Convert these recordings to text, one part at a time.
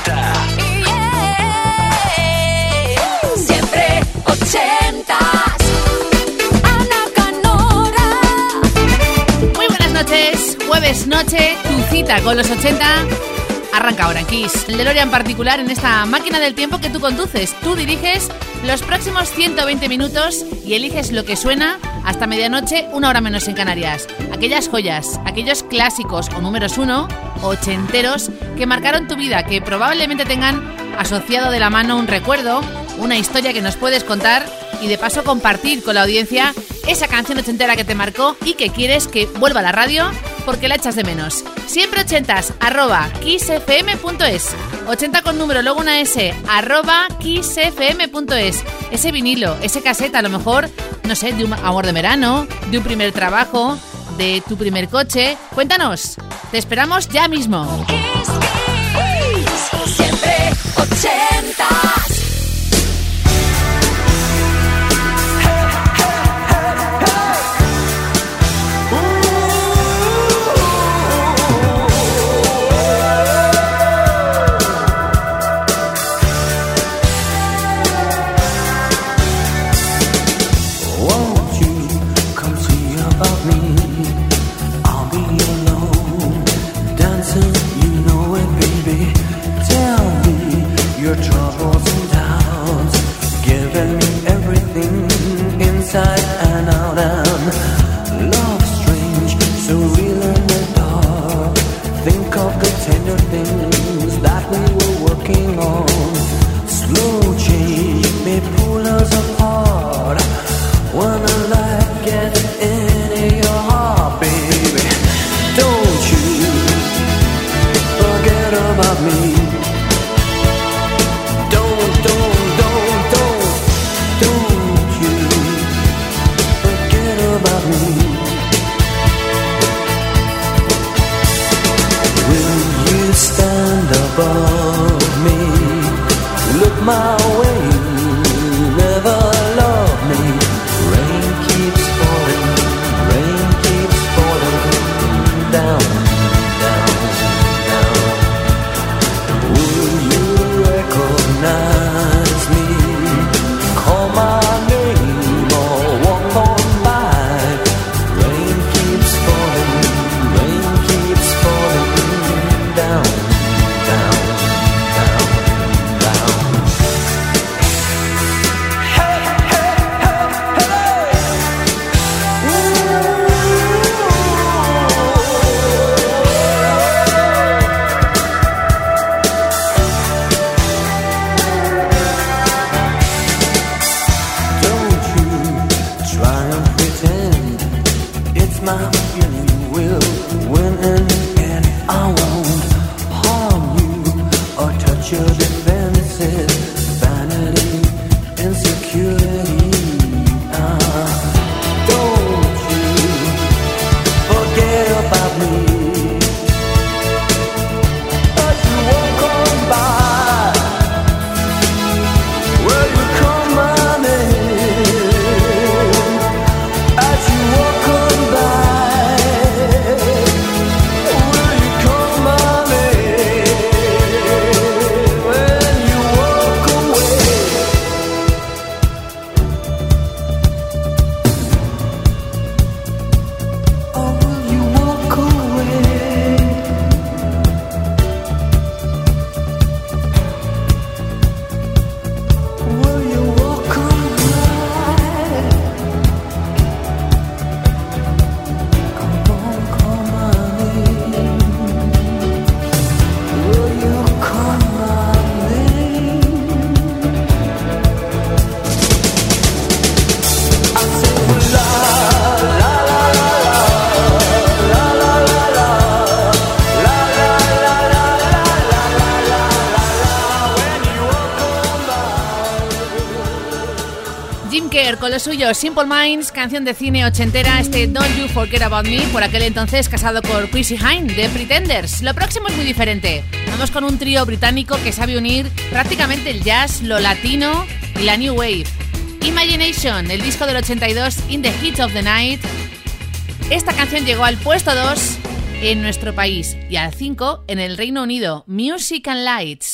80. Siempre 80. Ana Canora. Muy buenas noches, jueves noche, tu cita con los 80 arranca ahora en Kiss. El en particular en esta máquina del tiempo que tú conduces. Tú diriges los próximos 120 minutos y eliges lo que suena hasta medianoche, una hora menos en Canarias. Aquellas joyas, aquellos clásicos o números uno, ochenteros, que marcaron tu vida, que probablemente tengan asociado de la mano un recuerdo, una historia que nos puedes contar y de paso compartir con la audiencia esa canción ochentera que te marcó y que quieres que vuelva a la radio porque la echas de menos. Siempre ochentas, arroba kissfm.es. 80 con número, luego una S, arroba kissfm.es. Ese vinilo, ese caseta, a lo mejor, no sé, de un amor de verano, de un primer trabajo, de tu primer coche. Cuéntanos. Te esperamos ya mismo. Siempre 80. Suyo, Simple Minds, canción de cine ochentera, este Don't You Forget About Me, por aquel entonces casado con Chrissy Hine de Pretenders. Lo próximo es muy diferente. Vamos con un trío británico que sabe unir prácticamente el jazz, lo latino y la new wave. Imagination, el disco del 82, In the Heat of the Night. Esta canción llegó al puesto 2 en nuestro país y al 5 en el Reino Unido. Music and Lights.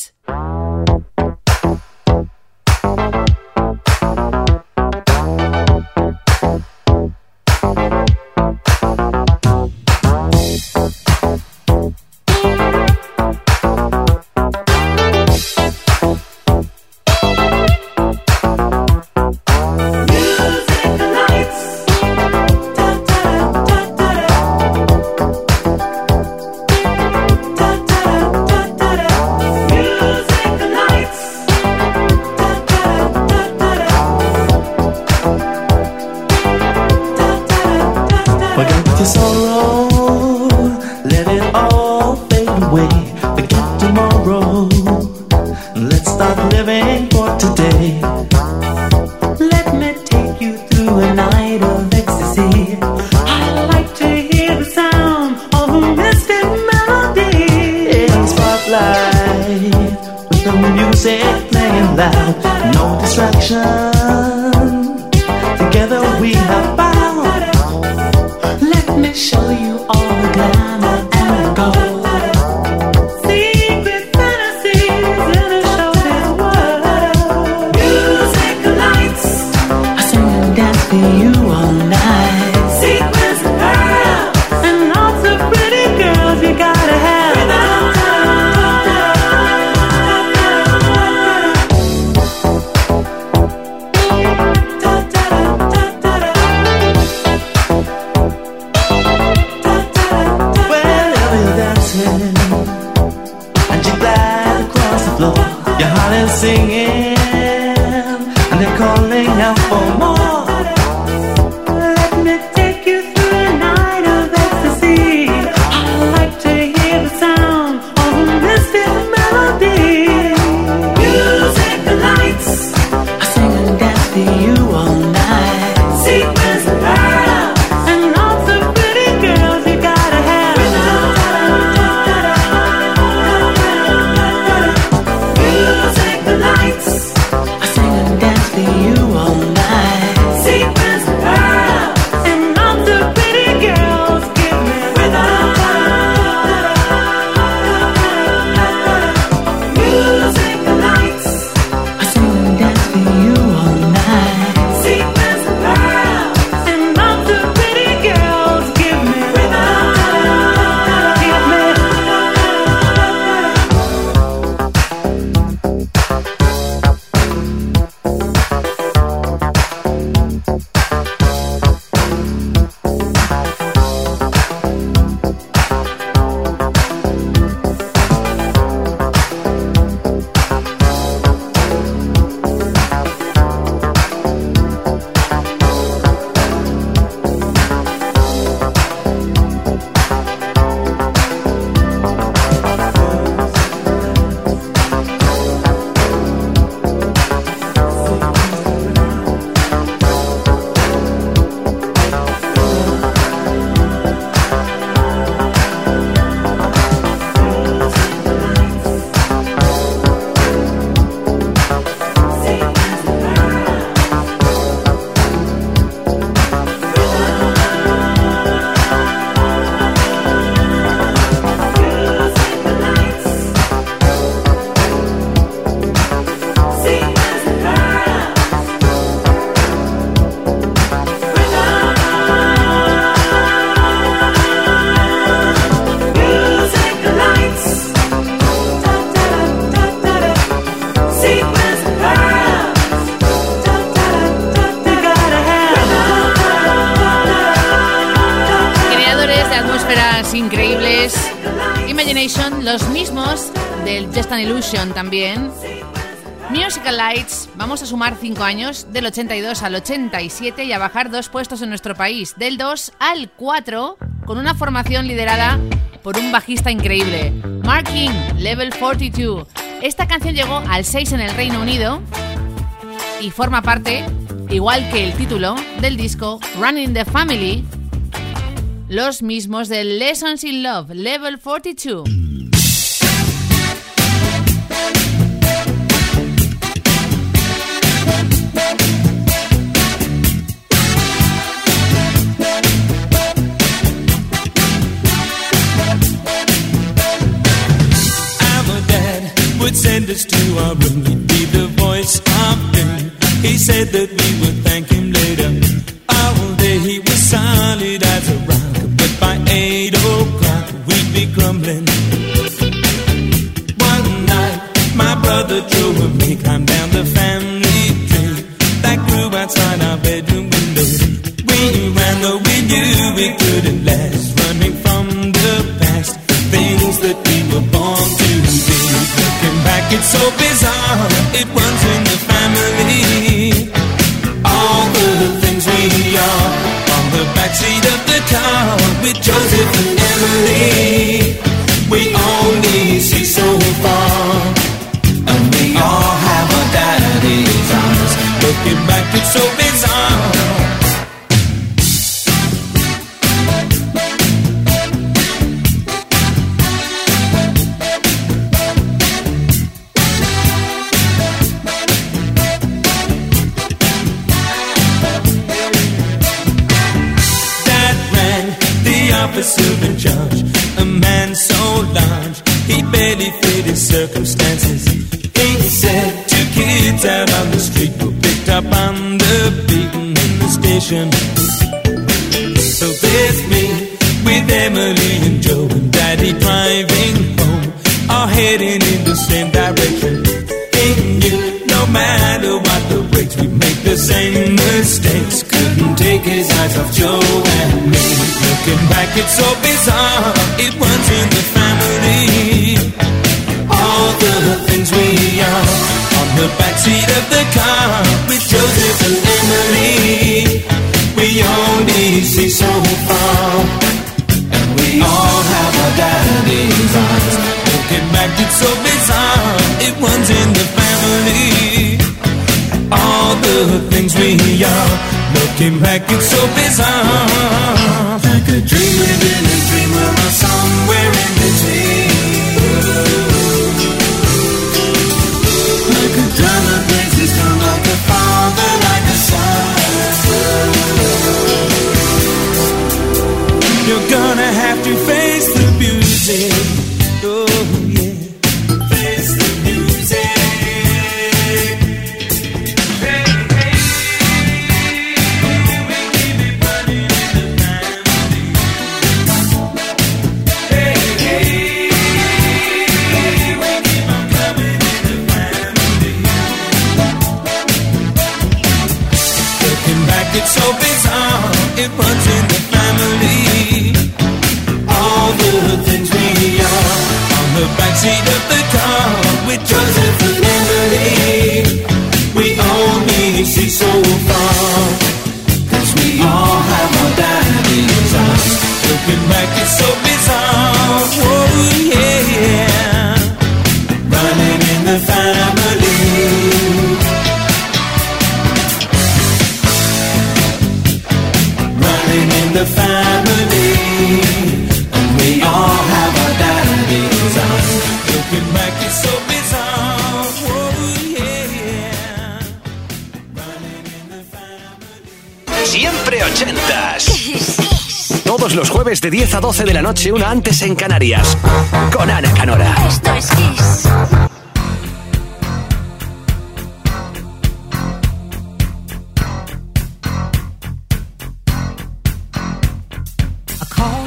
An Illusion también. Musical Lights, vamos a sumar 5 años, del 82 al 87 y a bajar dos puestos en nuestro país, del 2 al 4, con una formación liderada por un bajista increíble, Mark King, Level 42. Esta canción llegó al 6 en el Reino Unido y forma parte, igual que el título, del disco Running the Family, los mismos de Lessons in Love, Level 42. Send us to our room. He'd be the voice of doom. He said that we would thank him later. All day he was solid as a rock, but by eight o'clock we'd be crumbling. One night, my brother drove me climbed down the family tree that grew outside our bedroom window. We ran though we knew it couldn't last, so bizarre. It runs in the family. All the things we are on the backseat of the car with Joseph Joe and me. Looking back, it's so bizarre. Came back, it's so bizarre. de 10 a 12 de la noche, una antes en Canarias, con Ana Canora. Esto es Kiss. I call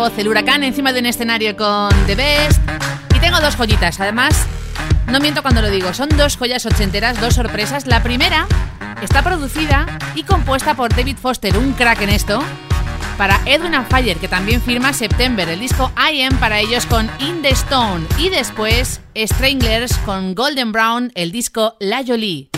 voz, el huracán encima de un escenario con The Best. Y tengo dos joyitas, además, no miento cuando lo digo, son dos joyas ochenteras, dos sorpresas. La primera está producida y compuesta por David Foster, un crack en esto, para Edwin and Fire, que también firma September, el disco I Am para ellos con In the Stone. Y después Stranglers con Golden Brown, el disco La Jolie.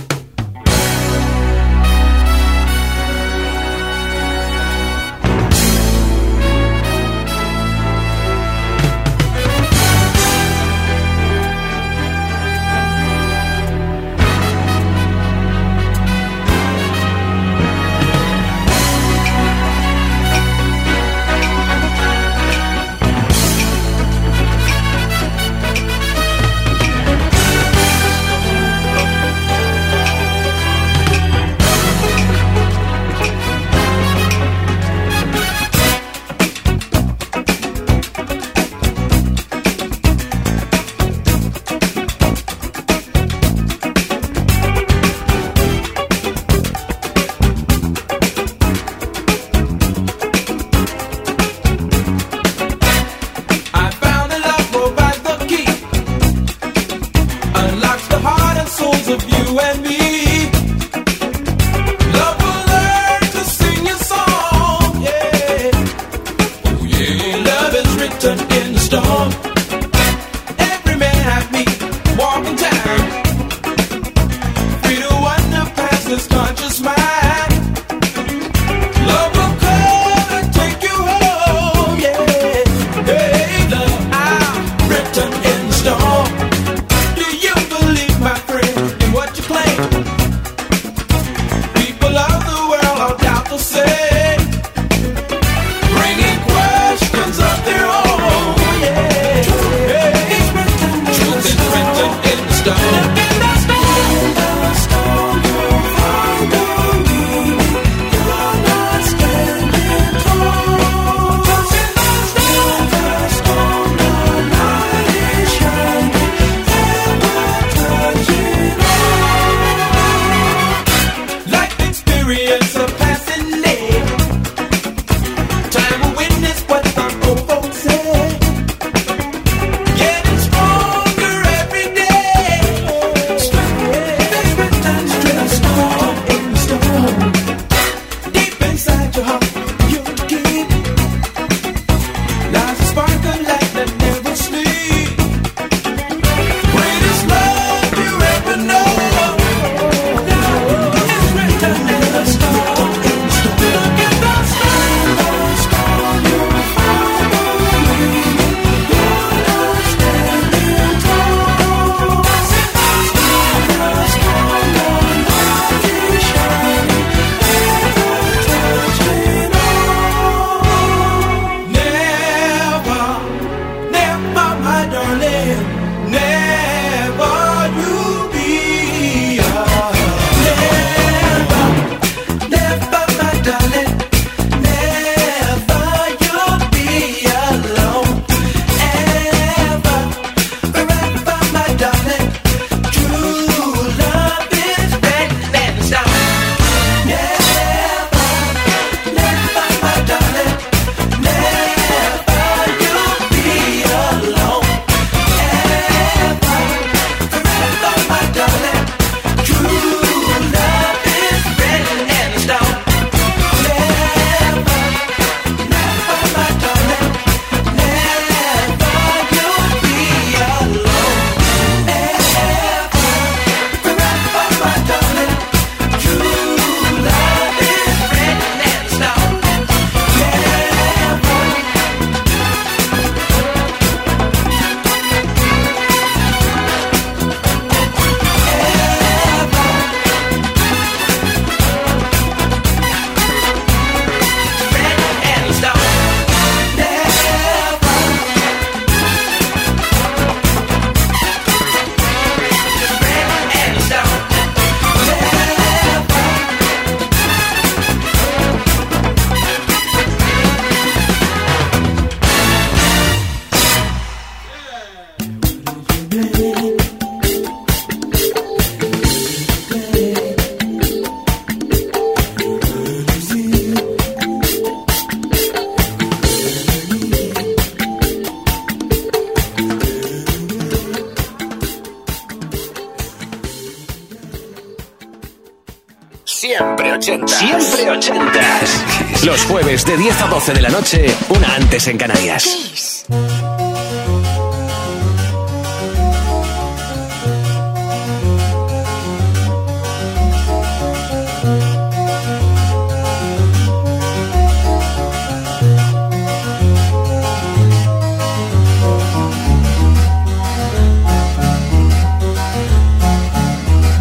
12 de la noche, una antes en Canarias.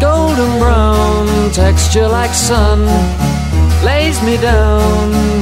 Golden brown texture like sun lays me down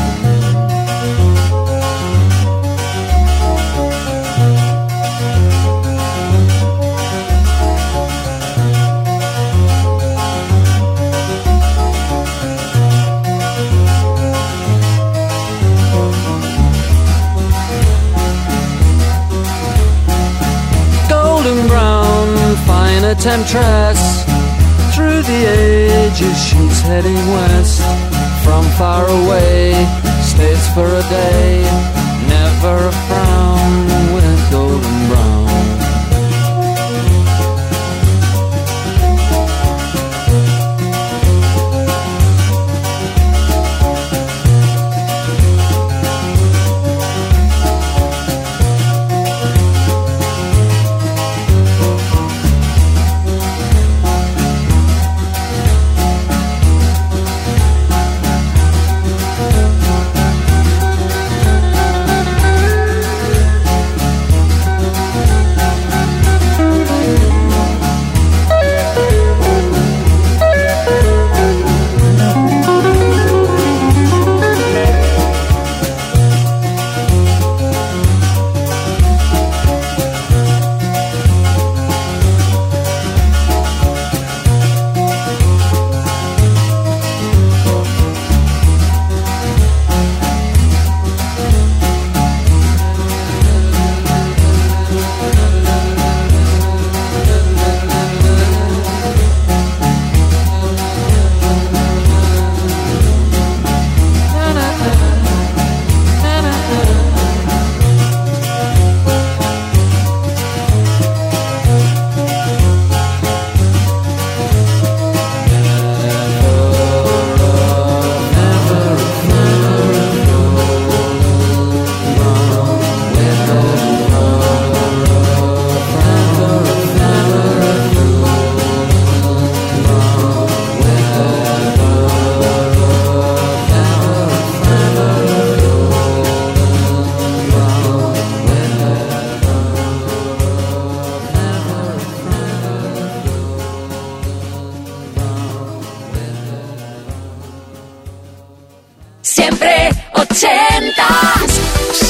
fine a temptress. Through the ages she's heading west. From far away stays for a day never a frown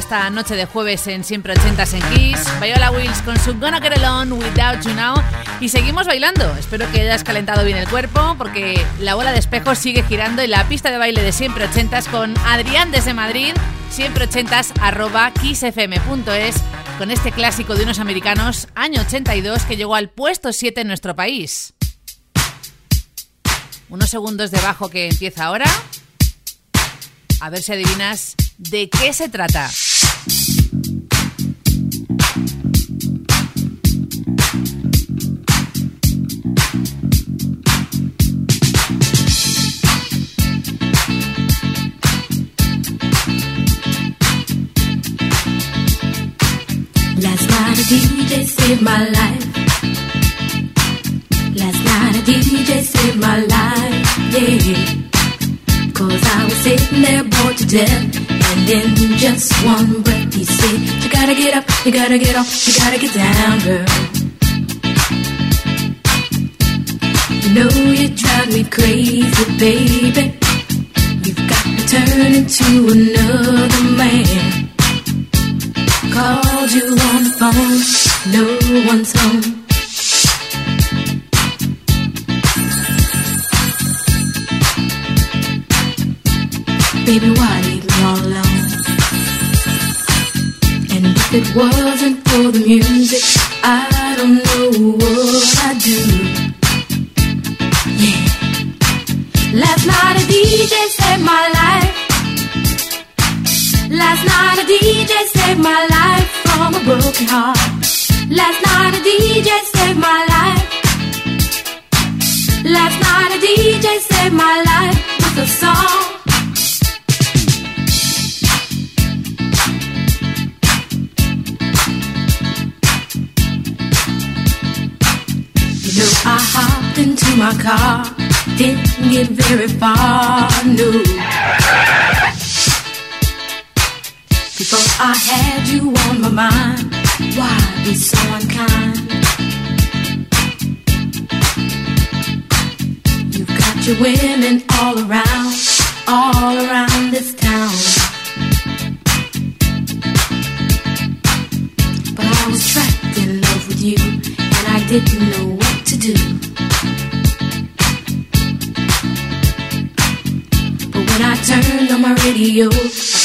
Esta noche de jueves en Siempre 80 en Kiss. Viola Wills con su Gonna Get Alone Without You Now. Y seguimos bailando. Espero que hayas calentado bien el cuerpo porque la bola de espejos sigue girando en la pista de baile de Siempre 80 con Adrián desde Madrid. Siempre 80 arroba kissfm.es con este clásico de unos americanos, año 82, que llegó al puesto 7 en nuestro país. Unos segundos debajo que empieza ahora. A ver si adivinas de qué se trata. A DJ saved my life. Last night a DJ saved my life. Yeah. Cause I was sitting there bored to death. And in just one breath, he said, You gotta get up, you gotta get off, you gotta get down, girl. You know you drive me crazy, baby. You've got to turn into another man. Called you on the phone, no one's home. Baby, why leave me all alone? And if it wasn't for the music, I don't know what I'd do. Yeah. Last night a DJ saved my life. Last night a DJ saved my life from a broken heart. Last night a DJ saved my life. Last night a DJ saved my life with a song. You know I hopped into my car, didn't get very far, no. Before I had you on my mind, why be so unkind? You've got your women all around, all around this town. But I was trapped in love with you, and I didn't know what to do. But when I turned on my radio,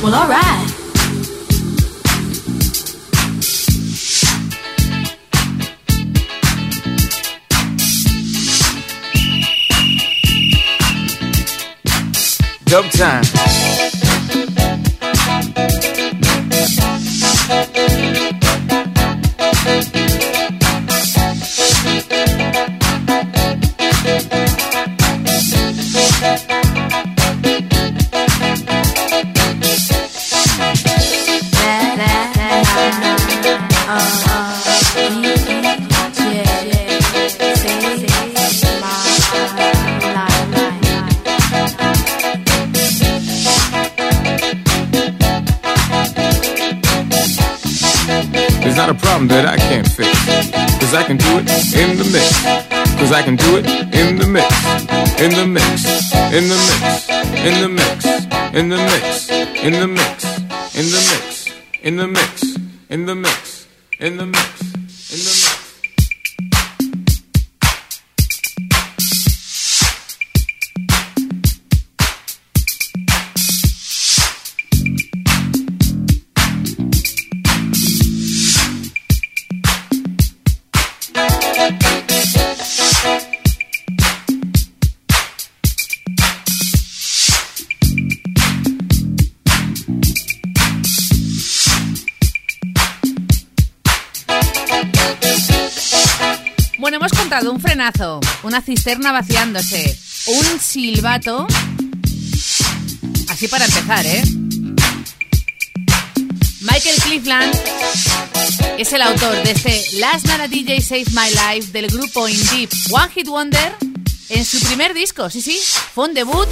Well, alright. Dub time. Problem that I can't fix. Cause I can do it in the mix. Cause I can do it in the mix, in the mix, in the mix, in the mix, in the mix, in the mix, in the mix, in the mix, in the mix, in the mix, Hemos contado un frenazo, una cisterna vaciándose, un silbato. Así para empezar, ¿eh? Michael Cleveland es el autor de este Last Night a DJ Save My Life del grupo Indie One Hit Wonder en su primer disco. Sí, sí, fue un debut,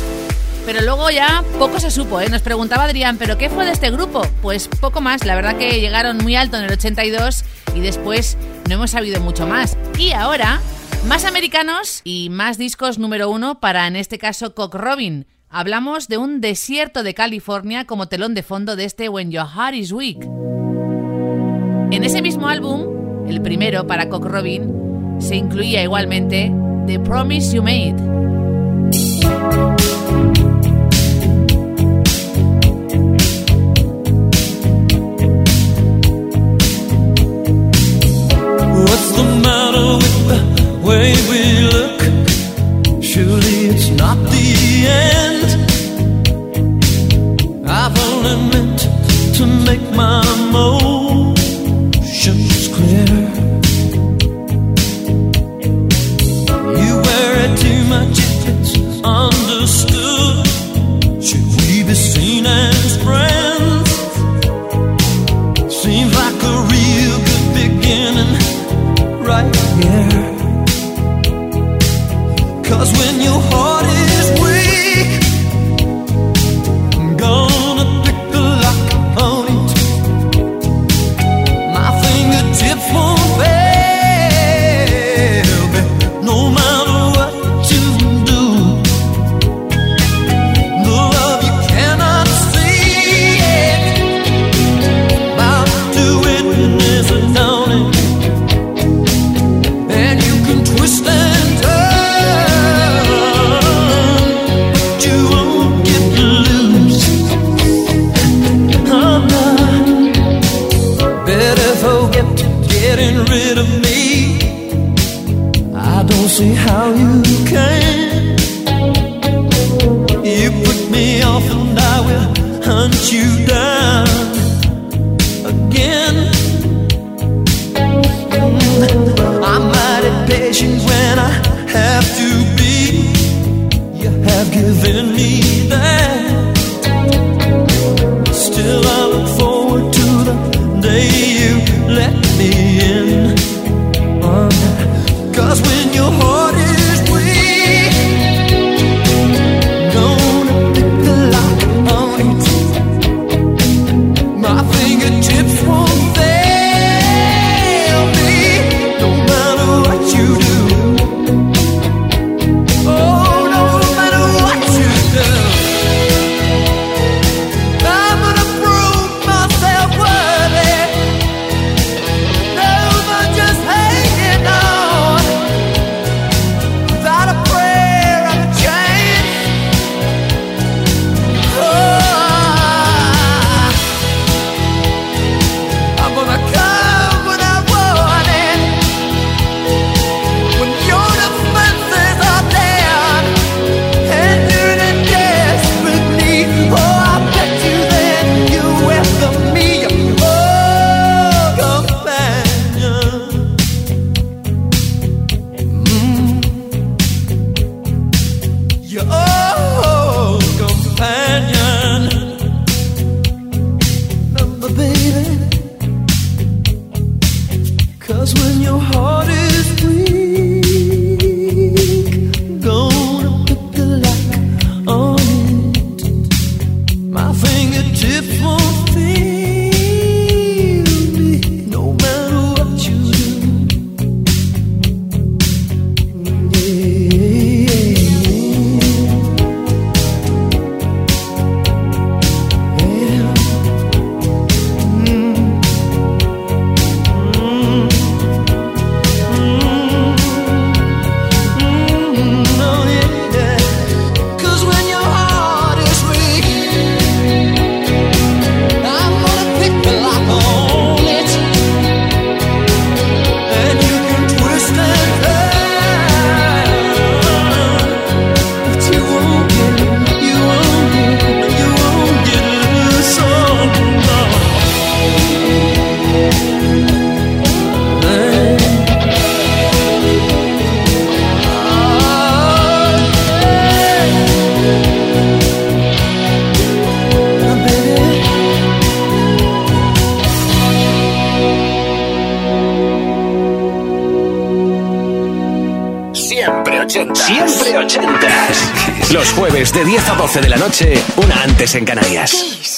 pero luego ya poco se supo, ¿eh? Nos preguntaba Adrián, ¿pero qué fue de este grupo? Pues poco más, la verdad que llegaron muy alto en el 82 y después no hemos sabido mucho más. Y ahora, más americanos y más discos número uno para, en este caso, Cock Robin. Hablamos de un desierto de California como telón de fondo de este When Your Heart is Weak. En ese mismo álbum, el primero para Cock Robin, se incluía igualmente The Promise You Made. The matter with the way we look? Surely it's not the end. I've only meant to make my motions clear. 80. Siempre 80. Los jueves de 10 a 12 de la noche, una antes en Canarias.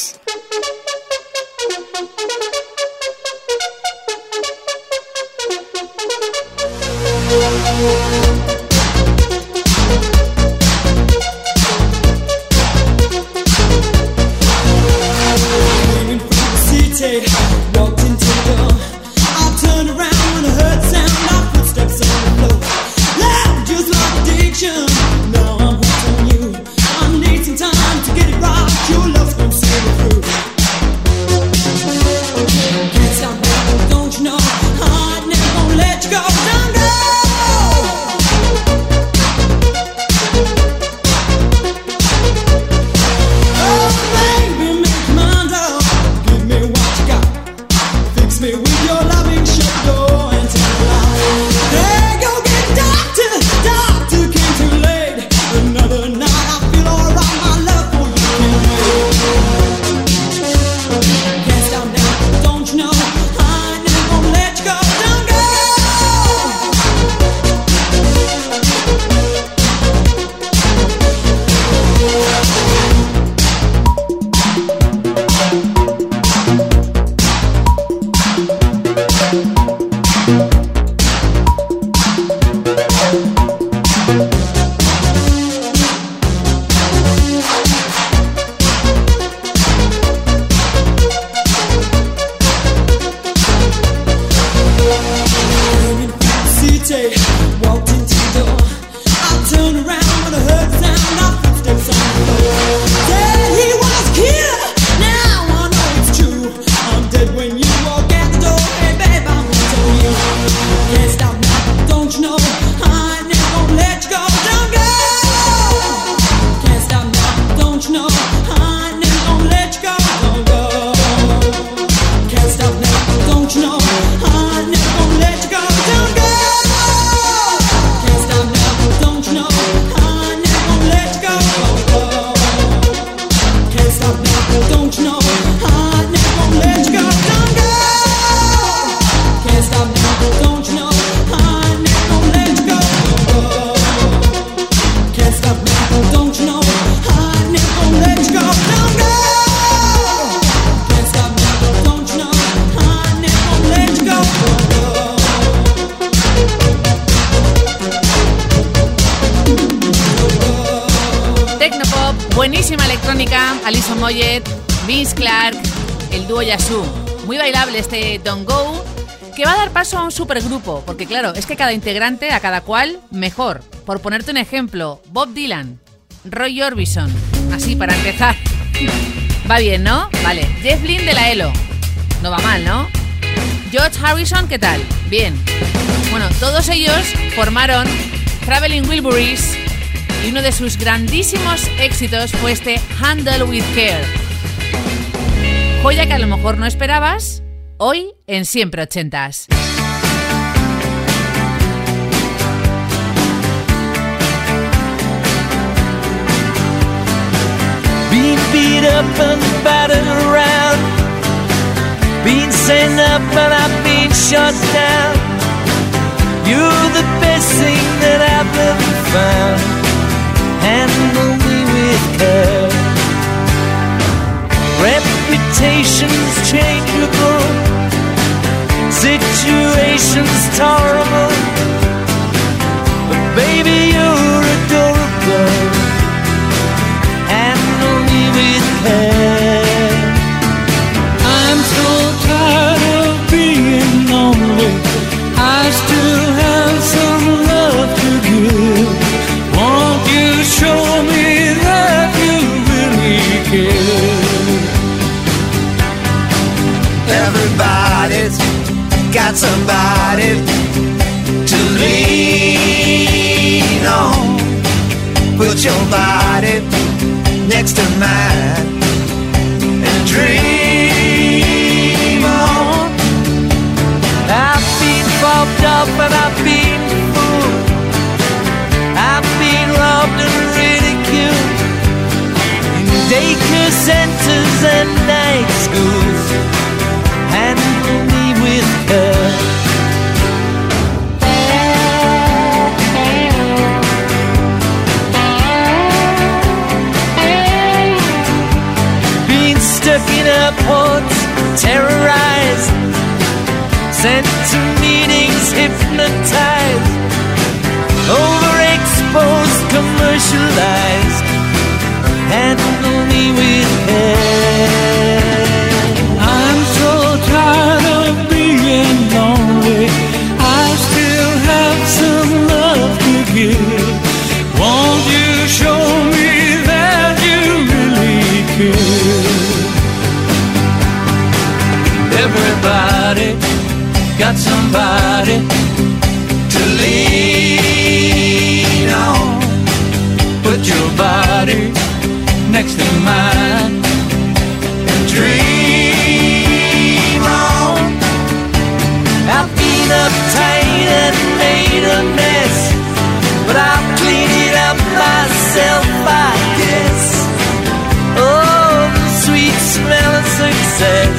Porque claro, es que cada integrante, a cada cual, mejor. Por ponerte un ejemplo, Bob Dylan, Roy Orbison, así para empezar. Va bien, ¿no? Vale. Jeff Lynne de la ELO. No va mal, ¿no? George Harrison, ¿qué tal? Bien. Bueno, todos ellos formaron Traveling Wilburys y uno de sus grandísimos éxitos fue este Handle with Care. Joya que a lo mejor no esperabas, hoy en Siempre Ochentas. Beat up and battered around. Being sent up and I've been shut down. You're the best thing that I've ever found. Handle me with care. Reputations changeable. Situations tolerable. I'm so tired of being lonely. I still have some love to give. Won't you show me that you really care? Everybody's got somebody to lean on. Put your body next to mine dream on. I've been fobbed up and I've been fooled. I've been robbed and ridiculed in daycare centers and stuck in airports, terrorized, sent to meetings, hypnotized, overexposed, commercialized. Handle me with care. Got somebody to lean on. Put your body next to mine and dream on. I've been uptight and made a mess, but I'll clean it up myself, I guess. Oh, the sweet smell of success.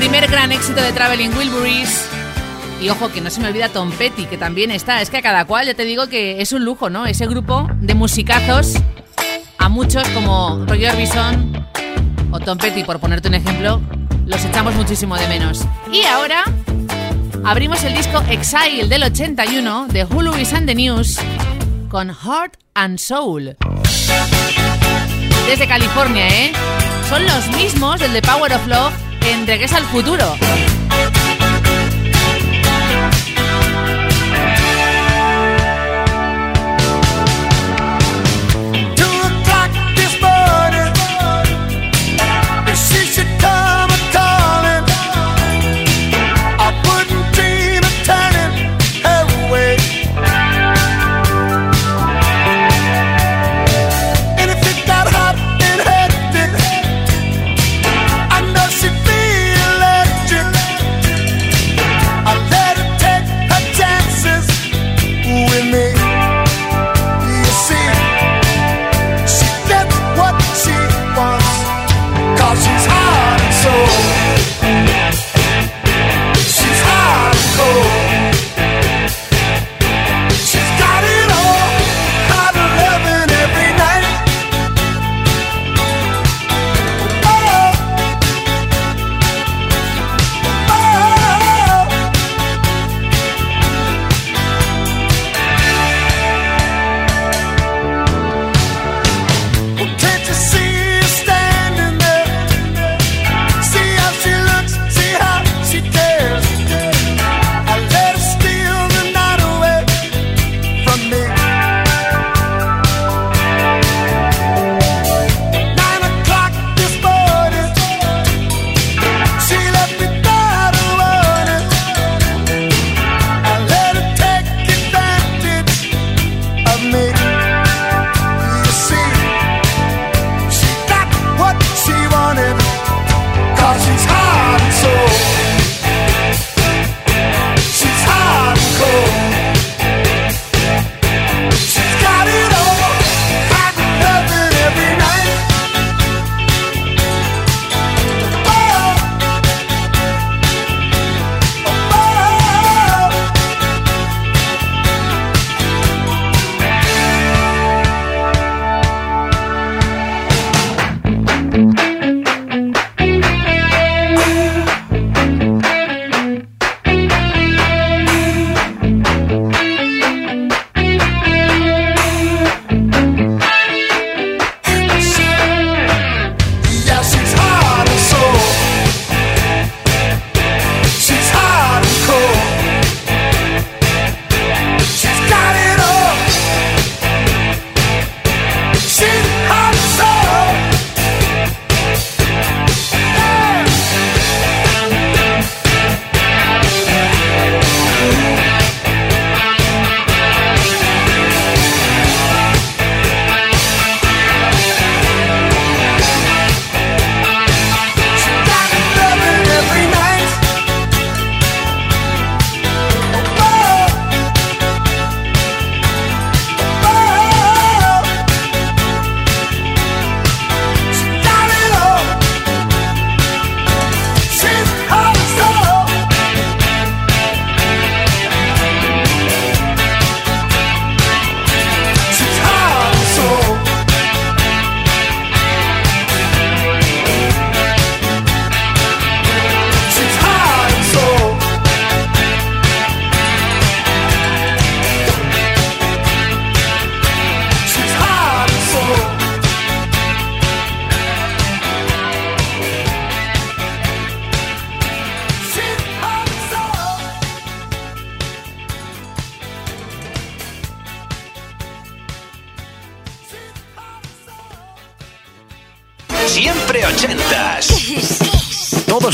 Primer gran éxito de Traveling Wilburys. Y ojo, que no se me olvida Tom Petty, que también está. Es que a cada cual, ya te digo que es un lujo, ¿no? Ese grupo de musicazos, a muchos como Roy Orbison o Tom Petty, por ponerte un ejemplo, los echamos muchísimo de menos. Y ahora abrimos el disco Exile del 81 de Hulu and the News con Heart and Soul. Desde California, ¿eh? Son los mismos del de Power of Love en al Futuro.